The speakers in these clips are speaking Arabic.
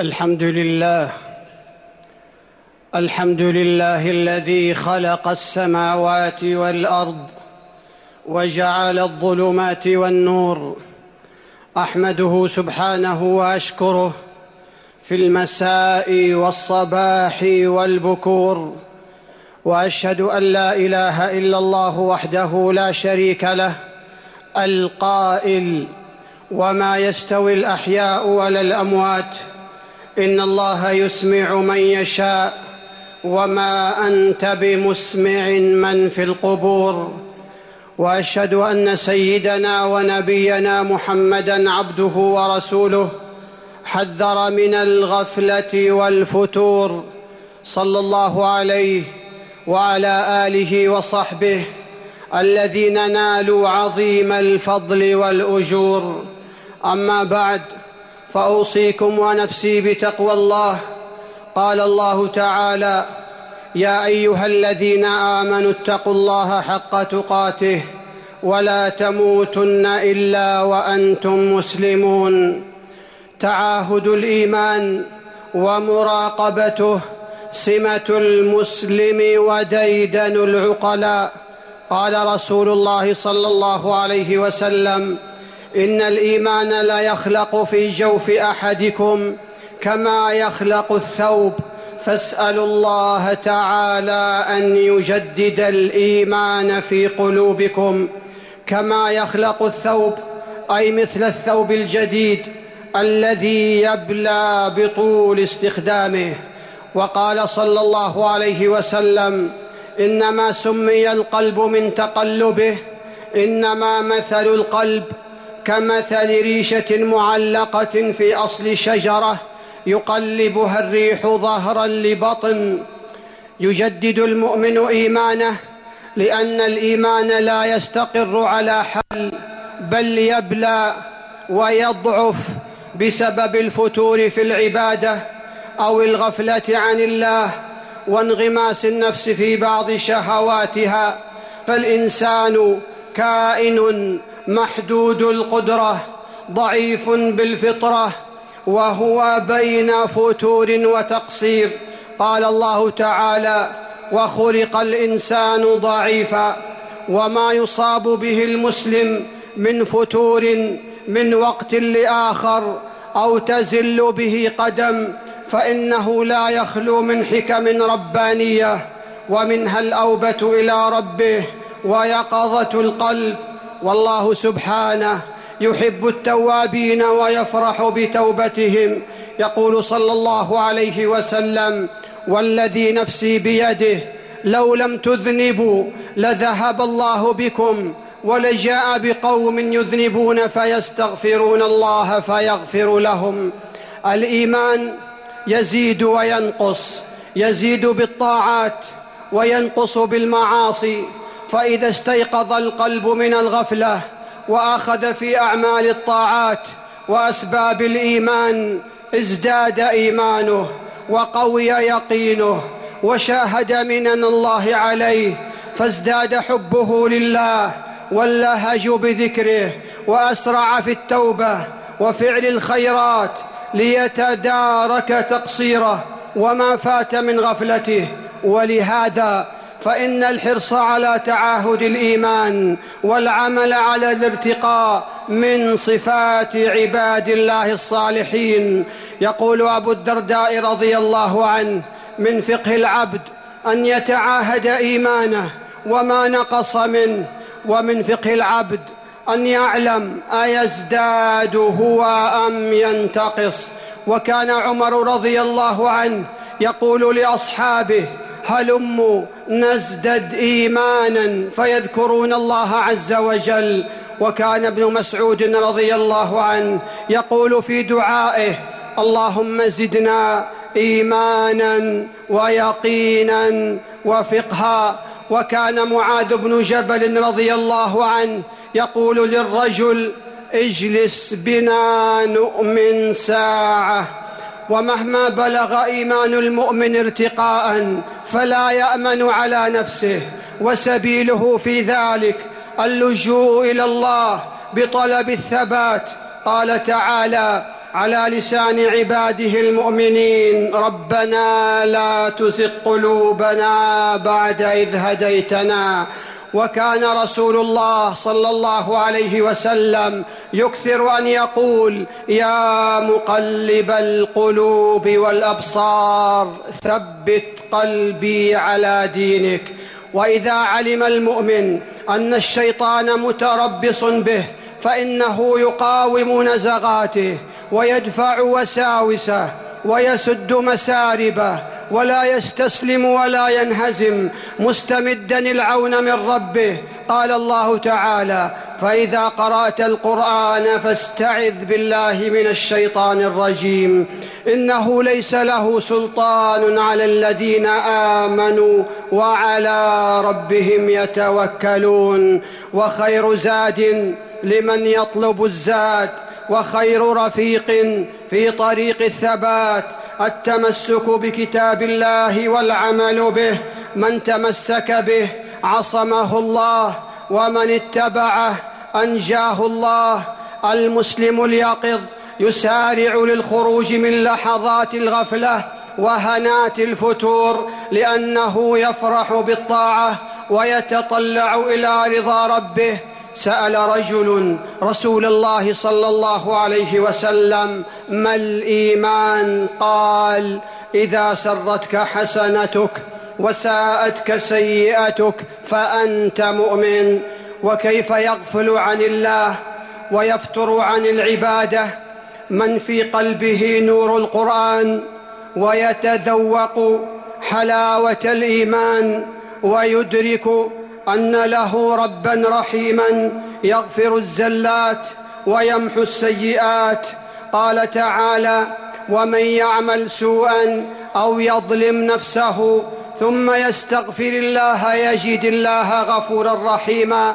الحمد لله. الحمد لله الذي خلق السماوات والأرض وجعل الظلمات والنور. أحمده سبحانه وأشكره في المساء والصباح والبكور. وأشهد أن لا إله إلا الله وحده لا شريك له القائل. وما يستوي الأحياء ولا الأموات. إن الله يسمع من يشاء وما أنت بمسمع من في القبور. وأشهد أن سيدنا ونبينا محمدا عبده ورسوله حذر من الغفلة والفتور. صلى الله عليه وعلى آله وصحبه الذين نالوا عظيم الفضل والأجور. أما بعد فأوصيكم ونفسي بتقوى الله. قال الله تعالى يا أيها الذين آمنوا اتقوا الله حق تقاته ولا تموتن إلا وأنتم مسلمون. تعاهد الإيمان ومراقبته سمة المسلم وديدن العقلاء. قال رسول الله صلى الله عليه وسلم إن الإيمان لا يخلق في جوف أحدكم كما يخلق الثوب. فاسألوا الله تعالى أن يجدد الإيمان في قلوبكم كما يخلق الثوب أي مثل الثوب الجديد الذي يبلى بطول استخدامه. وقال صلى الله عليه وسلم إنما سمي القلب من تقلبه إنما مثل القلب كمثل ريشة معلقة في أصل شجرة يقلبها الريح ظهرا لبطن. يجدد المؤمن إيمانه لأن الإيمان لا يستقر على حال بل يبلى ويضعف بسبب الفتور في العبادة أو الغفلة عن الله وانغماس النفس في بعض شهواتها. فالإنسان كائن محدود القدرة ضعيف بالفطرة وهو بين فتور وتقصير. قال الله تعالى وخلق الإنسان ضعيفا وما يصاب به المسلم من فتور من وقت لآخر أو تزل به قدم فإنه لا يخلو من حكم ربانية. ومنها الأوبة إلى ربه. ويقظة القلب. والله سبحانه يحب التوابين ويفرح بتوبتهم. يقول صلى الله عليه وسلم والذي نفسي بيده لو لم تذنبوا لذهب الله بكم ولجاء بقوم يذنبون فيستغفرون الله فيغفر لهم. الإيمان يزيد وينقص يزيد بالطاعات وينقص بالمعاصي. فإذا استيقظ القلب من الغفلة وأخذ في أعمال الطاعات وأسباب الإيمان ازداد إيمانه وقوي يقينه وشاهد منن الله عليه فازداد حبه لله واللهج بذكره وأسرع في التوبة وفعل الخيرات ليتدارك تقصيره وما فات من غفلته. ولهذا فإن الحرص على تعاهد الإيمان والعمل على الارتقاء من صفات عباد الله الصالحين. يقول أبو الدرداء رضي الله عنه من فقه العبد أن يتعاهد إيمانه وما نقص منه ومن فقه العبد أن يعلم أيزداد هو أم ينتقص. وكان عمر رضي الله عنه يقول لأصحابه هلموا نزدد إيمانا فيذكرون الله عز وجل؟ وكان ابن مسعود رضي الله عنه يقول في دعائه اللهم زدنا إيمانا ويقينا وفقها. وكان معاذ بن جبل رضي الله عنه يقول للرجل اجلس بنا نؤمن ساعة. ومهما بلغ إيمان المؤمن ارتقاء فلا يأمن على نفسه وسبيله في ذلك اللجوء إلى الله بطلب الثبات. قال تعالى على لسان عباده المؤمنين ربنا لا تزغ قلوبنا بعد إذ هديتنا وكان رسول الله صلى الله عليه وسلم يكثر أن يقول يا مقلب القلوب والأبصار ثبت قلبي على دينك. وإذا علم المؤمن أن الشيطان متربص به فإنه يقاوم نزغاته ويدفع وساوسه. ويسد مساربه ولا يستسلم ولا ينهزم مستمدا العون من ربه. قال الله تعالى فإذا قرأت القرآن فاستعذ بالله من الشيطان الرجيم. إنه ليس له سلطان على الذين آمنوا وعلى ربهم يتوكلون. وخير زاد لمن يطلب الزاد وخير رفيق في طريق الثبات التمسك بكتاب الله والعمل به من تمسك به عصمه الله ومن اتبعه أنجاه الله. المسلم اليقظ يسارع للخروج من لحظات الغفلة وهنات الفتور لأنه يفرح بالطاعة ويتطلع إلى رضا ربه. سأل رجل رسول الله صلى الله عليه وسلم ما الإيمان؟ قال إذا سرتك حسنتك وساءتك سيئتك فأنت مؤمن. وكيف يغفل عن الله ويفتر عن العبادة؟ من في قلبه نور القرآن ويتذوق حلاوة الإيمان ويدرك أن له ربا رحيما يغفر الزلات ويمحو السيئات. قال تعالى ومن يعمل سوءا أو يظلم نفسه ثم يستغفر الله يجد الله غفورا رحيما.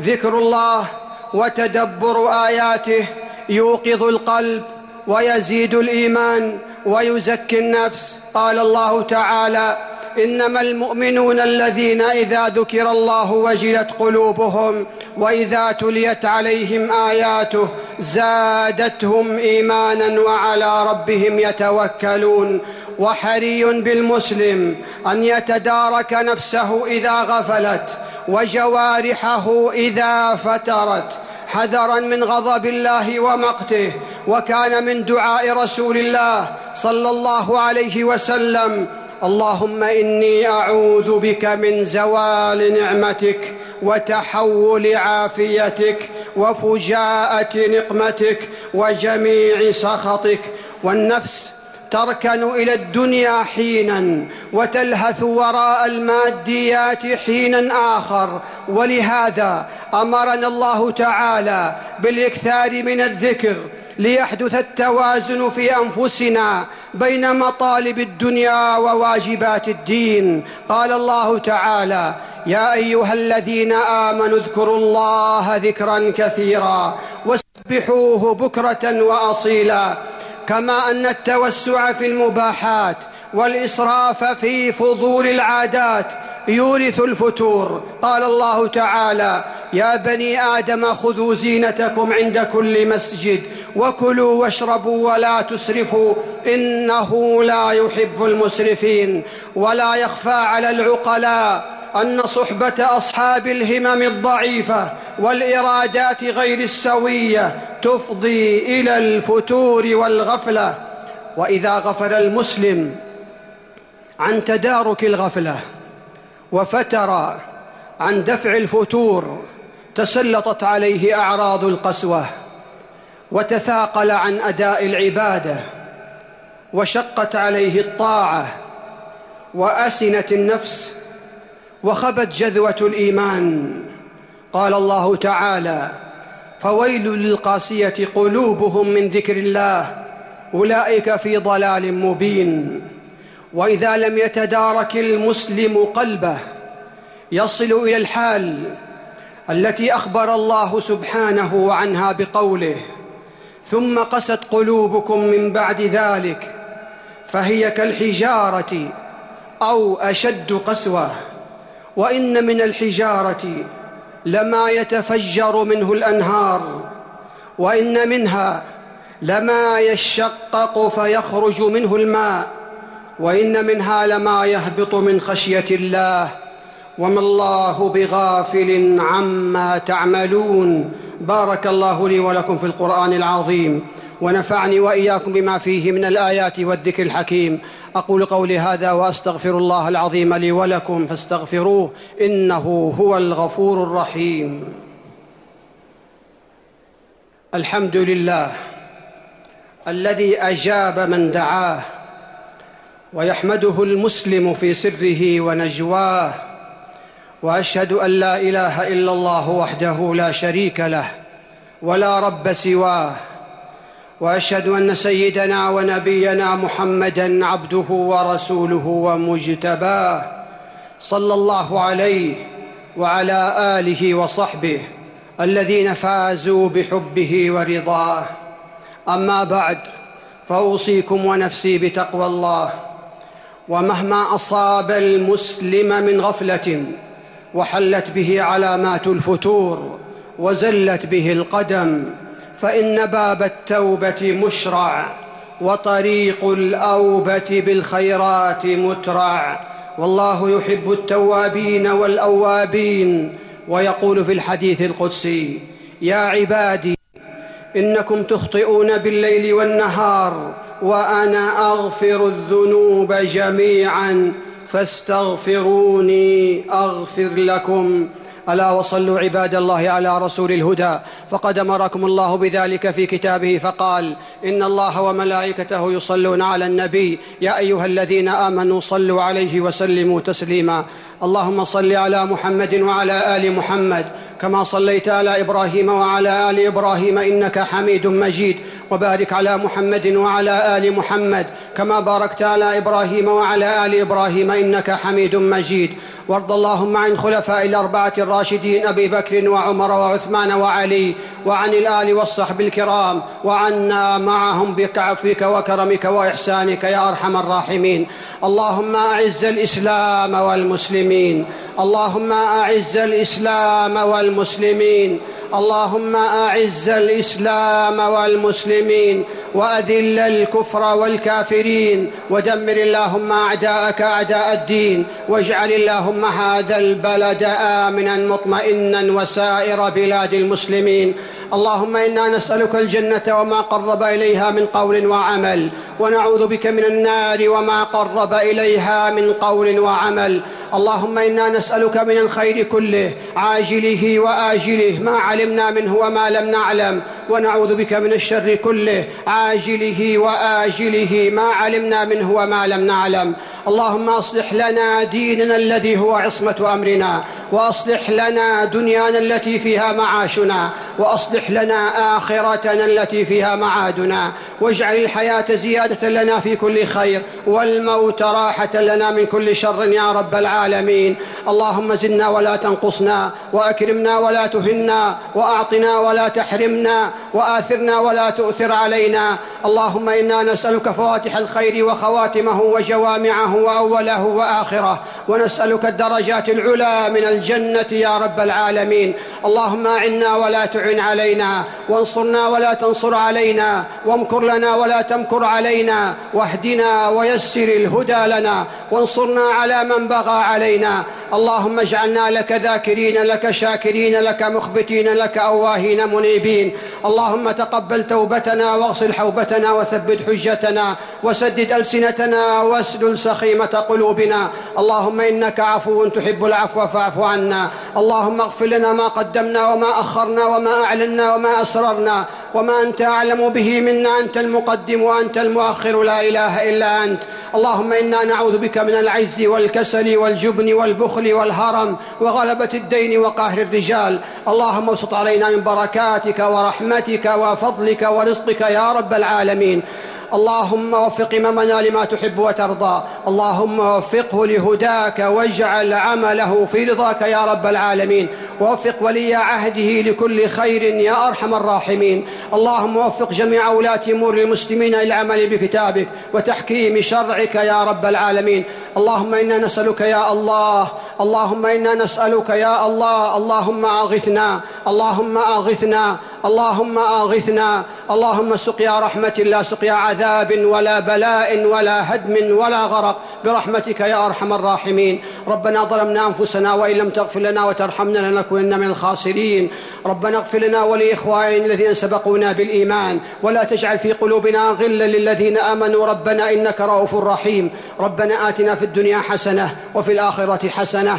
ذكر الله وتدبر آياته يوقظ القلب ويزيد الإيمان ويزكي النفس. قال الله تعالى إنما المؤمنون الذين إذا ذكر الله وجلت قلوبهم وإذا تليت عليهم آياته زادتهم إيمانا وعلى ربهم يتوكلون وحري بالمسلم أن يتدارك نفسه إذا غفلت وجوارحه إذا فترت حذرا من غضب الله ومقته وكان من دعاء رسول الله صلى الله عليه وسلم اللهم إني أعوذ بك من زوال نعمتك وتحول عافيتك وفجاءة نقمتك وجميع سخطك والنفس تركن إلى الدنيا حينا وتلهث وراء الماديات حينا آخر ولهذا أمرنا الله تعالى بالإكثار من الذكر ليحدث التوازن في أنفسنا بين مطالب الدنيا وواجبات الدين. قال الله تعالى يا أيها الذين آمنوا اذكروا الله ذكرا كثيرا وسبحوه بكرة وأصيلا. كما أن التوسع في المباحات والإسراف في فضول العادات يورث الفتور. قال الله تعالى يا بني آدم خذوا زينتكم عند كل مسجد وكلوا واشربوا ولا تسرفوا إنه لا يحب المسرفين. ولا يخفى على العقلاء أن صحبة أصحاب الهمم الضعيفة والإرادات غير السوية تفضي إلى الفتور والغفلة. وإذا غفل المسلم عن تدارك الغفلة وفتر عن دفع الفتور تسلطت عليه أعراض القسوة وتثاقل عن أداء العبادة وشقت عليه الطاعة وأسنت النفس وخبت جذوة الإيمان. قال الله تعالى فويل للقاسية قلوبهم من ذكر الله أولئك في ضلال مبين. وإذا لم يتدارك المسلم قلبه يصل إلى الحال التي أخبر الله سبحانه عنها بقوله ثم قست قلوبكم من بعد ذلك فهي كالحجارة أو أشد قسوة وإن من الحجارة لما يتفجر منه الأنهار وإن منها لما يشقق فيخرج منه الماء. وإن منها لما يهبط من خشية الله وما الله بغافل عما تعملون. بارك الله لي ولكم في القرآن العظيم ونفعني وإياكم بما فيه من الآيات والذكر الحكيم. أقول قولي هذا وأستغفر الله العظيم لي ولكم فاستغفروه إنه هو الغفور الرحيم. الحمد لله الذي أجاب من دعاه ويحمده المسلم في سره ونجواه وأشهد أن لا إله إلا الله وحده لا شريك له ولا رب سواه وأشهد أن سيدنا ونبينا محمدا عبده ورسوله ومجتباه صلى الله عليه وعلى آله وصحبه الذين فازوا بحبه ورضاه. أما بعد فأوصيكم ونفسي بتقوى الله. ومهما أصاب المسلم من غفلة وحلت به علامات الفتور وزلت به القدم فإن باب التوبة مشرع وطريق الأوبة بالخيرات مترع. والله يحب التوابين والأوابين. ويقول في الحديث القدسي يا عبادي إنكم تخطئون بالليل والنهار وأنا أغفر الذنوب جميعا فاستغفروني أغفر لكم. ألا وصلوا عباد الله على رسول الهدى. فقد أمركم الله بذلك في كتابه فقال إن الله وملائكته يصلون على النبي. يا أيها الذين آمنوا صلوا عليه وسلموا تسليما. اللهم صل على محمد وعلى آل محمد كما صليت على إبراهيم وعلى آل إبراهيم إنك حميد مجيد. وبارك على محمد وعلى آل محمد كما باركت على إبراهيم وعلى آل إبراهيم إنك حميد مجيد. وارض اللهم عن خلفاء الأربعة الراشدين أبي بكر وعمر وعثمان وعلي وعن الآل والصحب الكرام وعنا معهم بعفوك وكرمك وإحسانك يا أرحم الراحمين. اللهم أعز الإسلام والمسلمين. اللهم أعز الإسلام والمسلمين. اللهم أعز الإسلام والمسلمين. وأذل الكفر والكافرين. ودمر اللهم أعداءك أعداء الدين. واجعل اللهم هذا البلد آمنا مطمئنا وسائر بلاد المسلمين اللهم إنا نسألك الجنة وما قرب إليها من قول وعمل ونعوذ بك من النار وما قرب إليها من قول وعمل. اللهم إنا نسألك من الخير كله عاجله وآجله ما علمنا منه وما لم نعلم. ونعوذ بك من الشر كله عاجله وآجله ما علمنا منه وما لم نعلم. اللهم أصلح لنا ديننا الذي هو عصمة أمرنا وأصلح لنا دنيانا التي فيها معاشنا واصلح لنا آخرتنا التي فيها معادنا واجعل الحياة زيادة لنا في كل خير والموت راحة لنا من كل شر يا رب العالمين. اللهم زدنا ولا تنقصنا وأكرمنا ولا تهنا وأعطنا ولا تحرمنا وآثرنا ولا تؤثر علينا. اللهم إنا نسألك فواتح الخير وخواتمه وجوامعه وأوله وآخره ونسألك الدرجات العلى من الجنة يا رب العالمين. اللهم أعنا ولا تعن علينا. وانصرنا ولا تنصر علينا وامكر لنا ولا تمكر علينا واهدنا ويسر الهدى لنا وانصرنا على من بغى علينا. اللهم اجعلنا لك ذاكرين لك شاكرين لك مخبتين لك أواهين منيبين. اللهم تقبل توبتنا واغسل حوبتنا وثبت حجتنا وسدد ألسنتنا واسلل سخيمة قلوبنا. اللهم إنك عفو تحب العفو فاعف عنا. اللهم اغفر لنا ما قدمنا وما أخرنا وما أعلنا وما أسررنا. وما أنت أعلم به منا أنت المقدم وأنت المؤخر. لا إله إلا أنت. اللهم إنا نعوذ بك من العز والكسل والجبن والبخل والهرم وغلبة الدين وقهر الرجال. اللهم ابسط علينا من بركاتك ورحمتك وفضلك ورزقك يا رب العالمين. اللهم وفق امامنا لما تحب وترضى. اللهم وفقه لهداك واجعل عمله في رضاك يا رب العالمين. ووفق ولي عهده لكل خير يا أرحم الراحمين. اللهم وفق جميع ولاه أمور المسلمين للعمل بكتابك وتحكيم شرعك يا رب العالمين. اللهم إنا نسألك يا الله. اللهم إنا نسألك يا الله. اللهم أغثنا. اللهم أغثنا. اللهم آغثنا اللهم سقيا رحمة لا سقيا عذاب ولا بلاء ولا هدم ولا غرق. برحمتك يا أرحم الراحمين. ربنا ظلمنا أنفسنا وإن لم تغفر لنا وترحمنا لنكونن من الخاسرين. ربنا اغفر لنا ولإخواننا الذين سبقونا بالإيمان. ولا تجعل في قلوبنا غلا للذين آمنوا. ربنا إنك رؤوف رحيم. ربنا آتنا في الدنيا حسنة وفي الآخرة حسنة